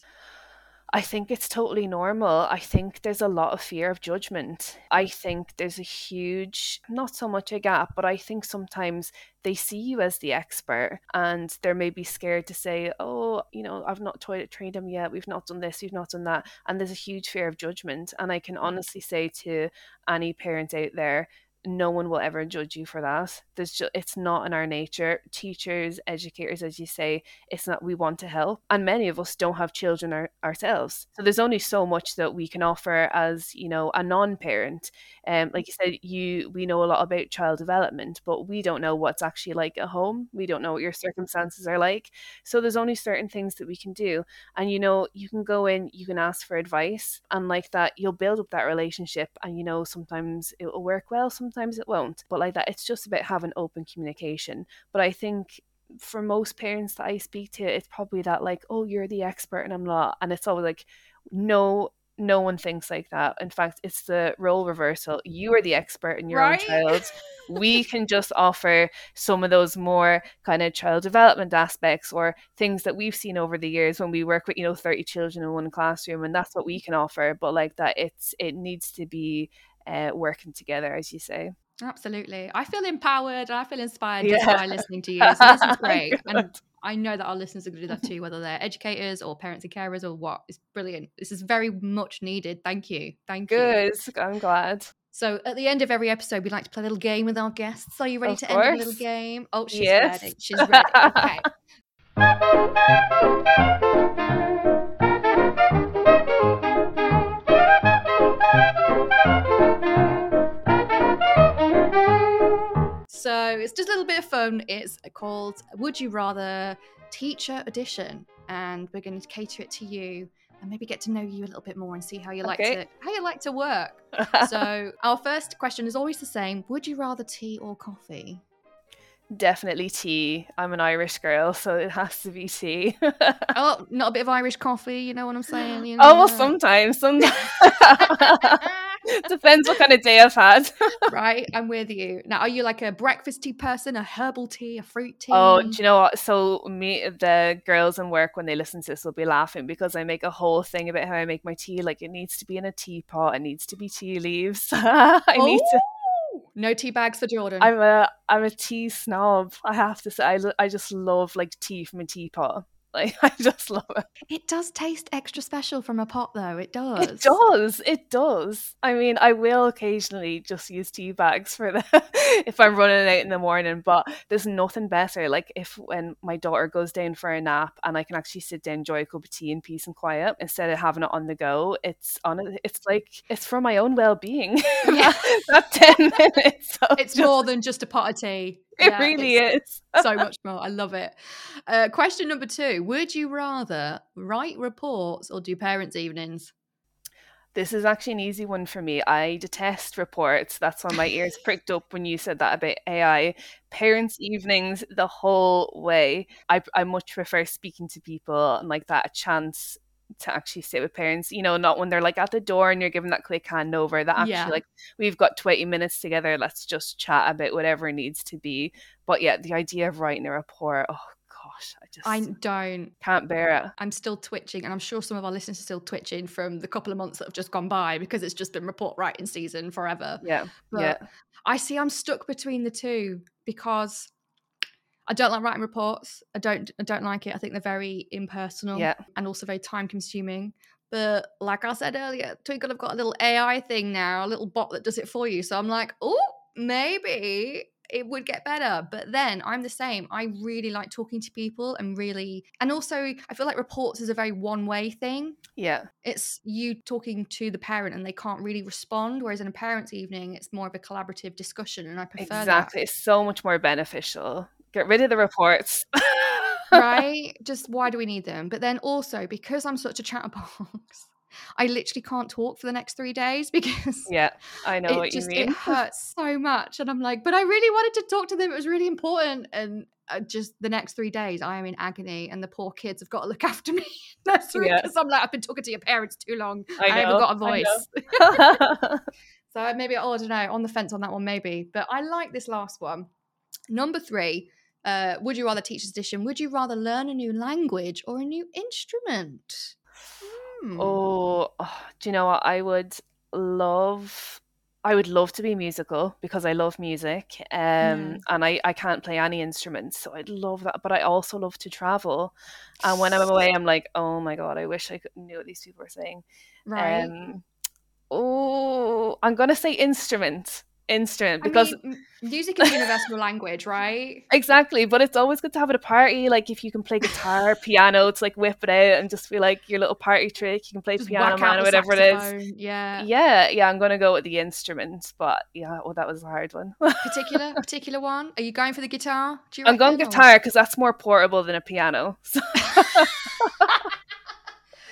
C: I think it's totally normal. I think there's a lot of fear of judgment. I think there's a huge, not so much a gap, but I think sometimes they see you as the expert and they're maybe scared to say, oh, you know, I've not toilet trained them yet. We've not done this, we've not done that. And there's a huge fear of judgment. And I can mm. honestly say to any parent out there, no one will ever judge you for that. There's just it's not in our nature. Teachers, educators, as you say, it's not we want to help. And many of us don't have children our, ourselves. So there's only so much that we can offer as, you know, a non-parent. Um, like you said, you we know a lot about child development, but we don't know what's actually like at home. We don't know what your circumstances are like. So there's only certain things that we can do. And you know, you can go in, you can ask for advice, and like that, you'll build up that relationship. And you know, sometimes it will work well, sometimes it won't. But like that, it's just about having open communication. But I think for most parents that I speak to, it's probably that like, oh, you're the expert and I'm not. And it's always like, no, no one thinks like that. In fact, it's the role reversal. You are the expert in your
D: Right?
C: own child. we can just offer some of those more kind of child development aspects or things that we've seen over the years when we work with, you know, 30 children in one classroom and that's what we can offer. But like that it's it needs to be uh, working together, as you say.
D: Absolutely. I feel empowered I feel inspired
C: Yeah.
D: just by listening to you. So this is great. And I know that our listeners are going to do that too, whether they're educators or parents and carers or what. It's brilliant. This is very much needed. Thank you. Thank you.
C: Good. I'm glad.
D: So at the end of every episode, we like to play a little game with our guests. Are you ready
C: Of
D: to end with a little game? Oh, she's
C: Yes.
D: ready. She's ready. Okay. So it's just a little bit of fun. It's called Would You Rather Teacher Edition, and we're going to cater it to you and maybe get to know you a little bit more and see how you like
C: Okay.
D: to how you like to work. So our first question is always the same: Would you rather tea or coffee?
C: Definitely tea. I'm an Irish girl, so it has to be tea.
D: Oh, not a bit of Irish coffee. You know what I'm saying? You know,
C: oh, well, sometimes. Sometimes. Depends what kind of day I've had.
D: right. I'm with you. Now, are you like a breakfast tea person, a herbal tea, a fruit oh, tea?
C: Oh, do you know what? So me, the girls in work when they listen to this will be laughing because I make a whole thing about how I make my tea. Like it needs to be in a teapot. It needs to be tea leaves. I need to.
D: Oh, No tea bags for Jordan.
C: I'm a I'm a tea snob. I have to say, I, lo- I just love like tea from a teapot. Like I just love it.
D: It does taste extra special from a pot, though. It does.
C: It does. It does. I mean, I will occasionally just use tea bags for the if I'm running out in the morning, but there's nothing better. Like if when my daughter goes down for a nap and I can actually sit down, enjoy a cup of tea in peace and quiet instead of having it on the go. It's on it. It's like it's for my own well being.
D: Yeah.
C: that ten minutes. of
D: It's
C: just-
D: more than just a pot of tea.
C: It
D: Yeah,
C: really is.
D: so much more. I love it. Uh, question number two: Would you rather write reports or do parents' evenings?
C: This is actually an easy one for me. I detest reports. That's why my ears pricked up when you said that about AI. Parents' evenings the whole way. I, I much prefer speaking to people and like that a chance to actually sit with parents, you know, not when they're like at the door and you're giving that quick handover. That actually
D: Yeah.
C: like we've got 20 minutes together, let's just chat about whatever needs to be. But yeah, the idea of writing a report, oh gosh, I just
D: I don't.
C: can't bear it.
D: I'm still twitching, and I'm sure some of our listeners are still twitching from the couple of months that have just gone by because it's just been report writing season forever.
C: Yeah.
D: But
C: yeah.
D: I see I'm stuck between the two because I don't like writing reports. I don't I don't like it. I think they're very impersonal
C: Yeah.
D: and also very time consuming. But like I said earlier, Twinkl have got a little AI thing now, a little bot that does it for you. So I'm like, oh, maybe it would get better. But then I'm the same. I really like talking to people and really, and also I feel like reports is a very one way thing
C: Yeah.
D: it's you talking to the parent and they can't really respond whereas in a parents evening it's more of a collaborative discussion and i prefer
C: Exactly. It's so much more beneficial. Get rid of the reports.
D: right just why do we need them but then also because i'm such a chatterbox i literally can't talk for the next three days because
C: yeah, I know what
D: just
C: you mean.
D: it hurts so much and i'm like but i really wanted to talk to them it was really important and uh, just the next three days i am in agony and the poor kids have got to look after me That's
C: Yeah.
D: because i'm like i've been talking to your parents too long
C: I
D: I, haven't got a voice. So maybe, oh, I don't know, on the fence on that one, maybe. But I like this last one. Number three, uh, would you rather teach edition? Would you rather learn a new language or a new instrument? Hmm.
C: oh, oh, do you know what? I would love. I would love to be musical because I love music, um,
D: Yeah.
C: and I, I can't play any instruments, so I'd love that. But I also love to travel, and when I'm away, I'm like, oh my god, I wish I could knew what these people were saying.
D: right.
C: Um, oh, I'm gonna say instrument, instrument
D: I
C: because
D: mean, music is universal language, right?
C: Exactly, but it's always good to have at a party. Like if you can play guitar, piano, it's like whip it out and just be like your little party trick. You can play
D: Just
C: piano man or whatever it is.
D: Yeah.
C: Yeah, yeah, I'm gonna go with the instrument, but yeah, well, that was a hard one.
D: Particular, particular one. Are you going for the guitar? Do you
C: I'm going guitar because that's more portable than a piano. So,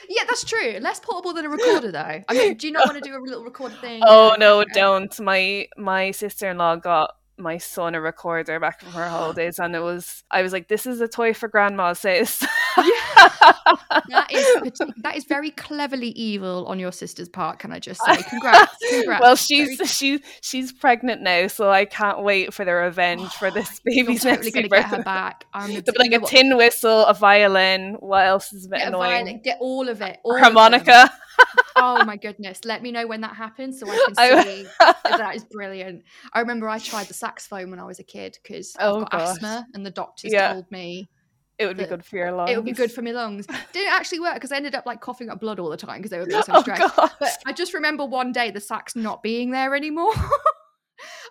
D: Yeah, that's true. Less portable than a recorder, though. I mean, do you not want to do a little recorder thing?
C: oh no, don't. My my sister in law got my son a recorder back from her holidays, and it was I was like, this is a toy for grandma, sis.
D: that is that is very cleverly evil on your sister's part. Can I just say, congrats, congrats.
C: well,
D: Very-
C: she's she's she's pregnant now, so I can't wait for the revenge for this
D: You're
C: baby's
D: totally going to get her back. I'm
C: be like a
D: what-
C: tin whistle, a violin. What else is a bit
D: get,
C: annoying?
D: violin, get all of it. all.
C: Harmonica.
D: Oh my goodness. Let me know when that happens so I can see. that is brilliant. I remember I tried the saxophone when I was a kid because oh, I've got gosh. asthma and the doctors yeah. told me
C: it would be good for your lungs.
D: It would be good for my lungs. Didn't actually work because I ended up like coughing up blood all the time because they were being so oh, stressed. But I just remember one day the sax not being there anymore.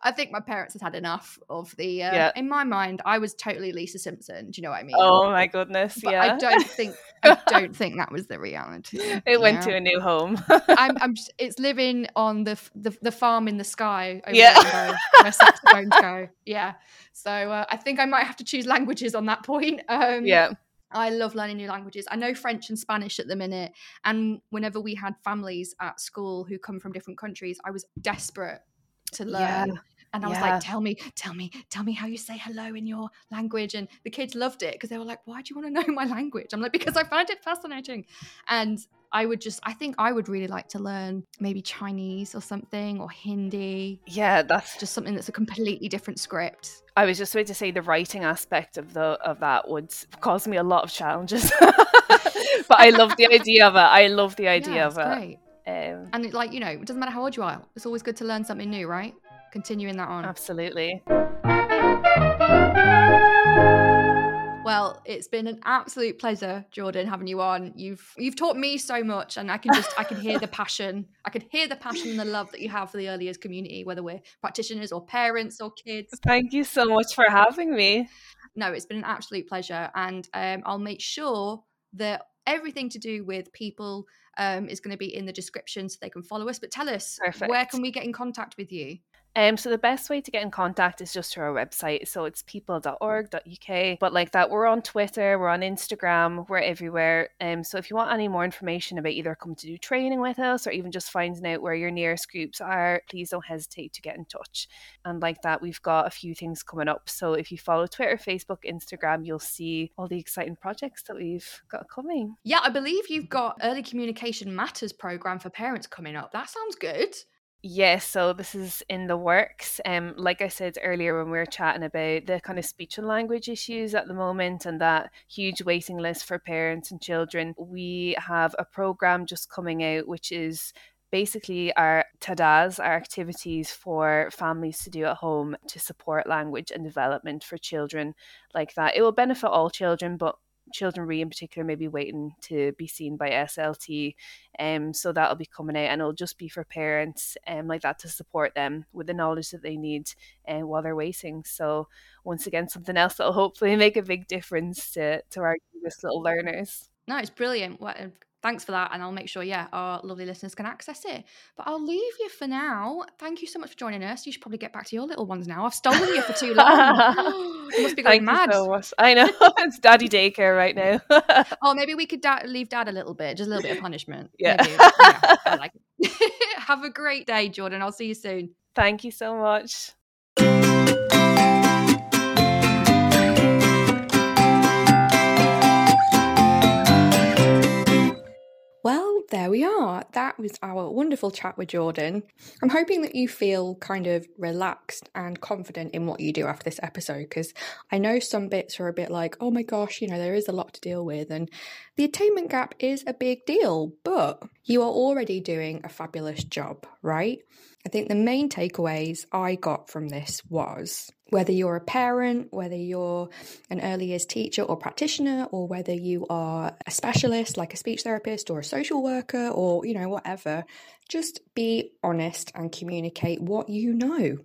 D: I think my parents had had enough of the. Uh, yeah. In my mind, I was totally Lisa Simpson. Do you know what I mean?
C: Oh my goodness!
D: But
C: yeah.
D: I don't think I don't think that was the reality.
C: It went know? to a new home.
D: I'm, I'm just, it's living on the, the the farm in the sky. yeah. where saxophones go. Yeah. So uh, I think I might have to choose languages on that point. Um,
C: yeah.
D: I love learning new languages. I know French and Spanish at the minute. And whenever we had families at school who come from different countries, I was desperate to learn. Yeah. And I was like, tell me, tell me, tell me how you say hello in your language. And the kids loved it because they were like, why do you want to know my language? I'm like, because I find it fascinating. And I would just, I think I would really like to learn maybe Chinese or something or Hindi.
C: Yeah, that's
D: just something that's a completely different script.
C: I was just going to say the writing aspect of the of that would cause me a lot of challenges, but I love the idea of it. I love the idea yeah, of it. Great.
D: And it, like you know, it doesn't matter how old you are. It's always good to learn something new, right? Continuing that on.
C: Absolutely.
D: Well, it's been an absolute pleasure, Jordan, having you on. You've you've taught me so much, and I can just I can hear the passion. I can hear the passion and the love that you have for the early years community, whether we're practitioners or parents or kids.
C: Thank you so much for having me.
D: No, it's been an absolute pleasure, and um, I'll make sure that everything to do with Peeple um, is going to be in the description so they can follow us. But tell us, Perfect. where can we get in contact with you?
C: Um, so the best way to get in contact is just through our website. So it's peeple.org.uk. But like that, we're on Twitter, we're on Instagram, we're everywhere. Um, so if you want any more information about either coming to do training with us or even just finding out where your nearest groups are, please don't hesitate to get in touch. And like that, we've got a few things coming up. So if you follow Twitter, Facebook, Instagram, you'll see all the exciting projects that we've got coming.
D: Yeah, I believe you've got early communication matters program for parents coming up. That sounds good.
C: Yes, so this is in the works. Um, like I said earlier when we were chatting about the kind of speech and language issues at the moment and that huge waiting list for parents and children, we have a program just coming out which is basically our tadas, our activities for families to do at home to support language and development for children like that. It will benefit all children, but children re in particular may be waiting to be seen by SLT. Um, so that'll be coming out and it'll just be for parents um, like that to support them with the knowledge that they need uh, while they're waiting. So once again, something else that'll hopefully make a big difference to, to our youngest little learners.
D: No, it's brilliant. What thanks for that. And I'll make sure, yeah, our lovely listeners can access it. But I'll leave you for now. Thank you so much for joining us. You should probably get back to your little ones now. I've stolen you for too long. you must be going Thank mad. So
C: I know. it's daddy daycare right now.
D: oh, maybe we could da- leave dad a little bit, just a little bit of punishment. Yeah. yeah like. Have a great day, Jordan. I'll see you soon.
C: Thank you so much.
D: There we are. That was our wonderful chat with Jordan. I'm hoping that you feel kind of relaxed and confident in what you do after this episode because I know some bits are a bit like, oh my gosh, you know, there is a lot to deal with, and the attainment gap is a big deal, but you are already doing a fabulous job, right? I think the main takeaways I got from this was whether you're a parent, whether you're an early years teacher or practitioner, or whether you are a specialist like a speech therapist or a social worker or, you know, whatever, just be honest and communicate what you know.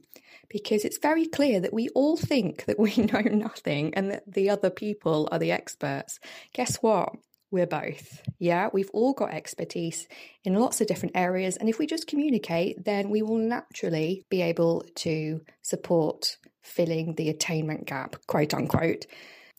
D: Because it's very clear that we all think that we know nothing and that the other people are the experts. Guess what? We're both. Yeah, we've all got expertise in lots of different areas. And if we just communicate, then we will naturally be able to support filling the attainment gap, quote unquote.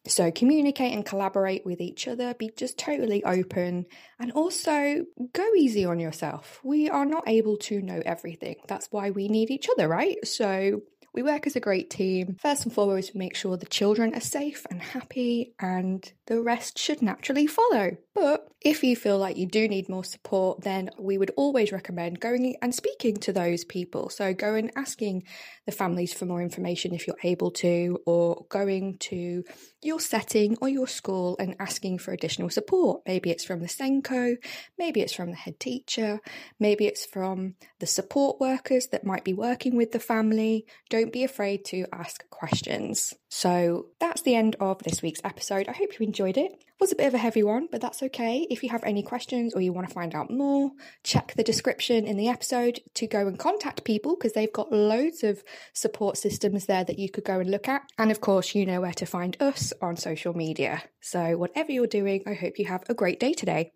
D: So, communicate and collaborate with each other, be just totally open, and also go easy on yourself. We are not able to know everything. That's why we need each other, right? So,
A: We work as a great team. First and foremost, we make sure the children are safe and happy, and the rest should naturally follow. But if you feel like you do need more support, then we would always recommend going and speaking to those people. So, go and asking the families for more information if you're able to, or going to your setting or your school and asking for additional support. Maybe it's from the SENCO, maybe it's from the head teacher, maybe it's from the support workers that might be working with the family. Don't be afraid to ask questions. So that's the end of this week's episode. I hope you enjoyed. It was a bit of a heavy one, but that's okay. If you have any questions or you want to find out more, check the description in the episode to go and contact Peeple because they've got loads of support systems there that you could go and look at. And of course, you know where to find us on social media. So, whatever you're doing, I hope you have a great day today.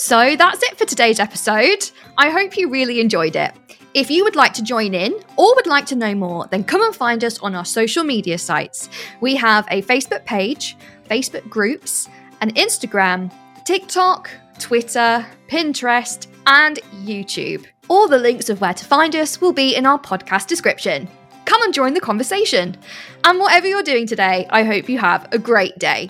D: So that's it for today's episode. I hope you really enjoyed it. If you would like to join in or would like to know more, then come and find us on our social media sites. We have a Facebook page, Facebook groups, an Instagram, TikTok, Twitter, Pinterest, and YouTube. All the links of where to find us will be in our podcast description. Come and join the conversation. And whatever you're doing today, I hope you have a great day.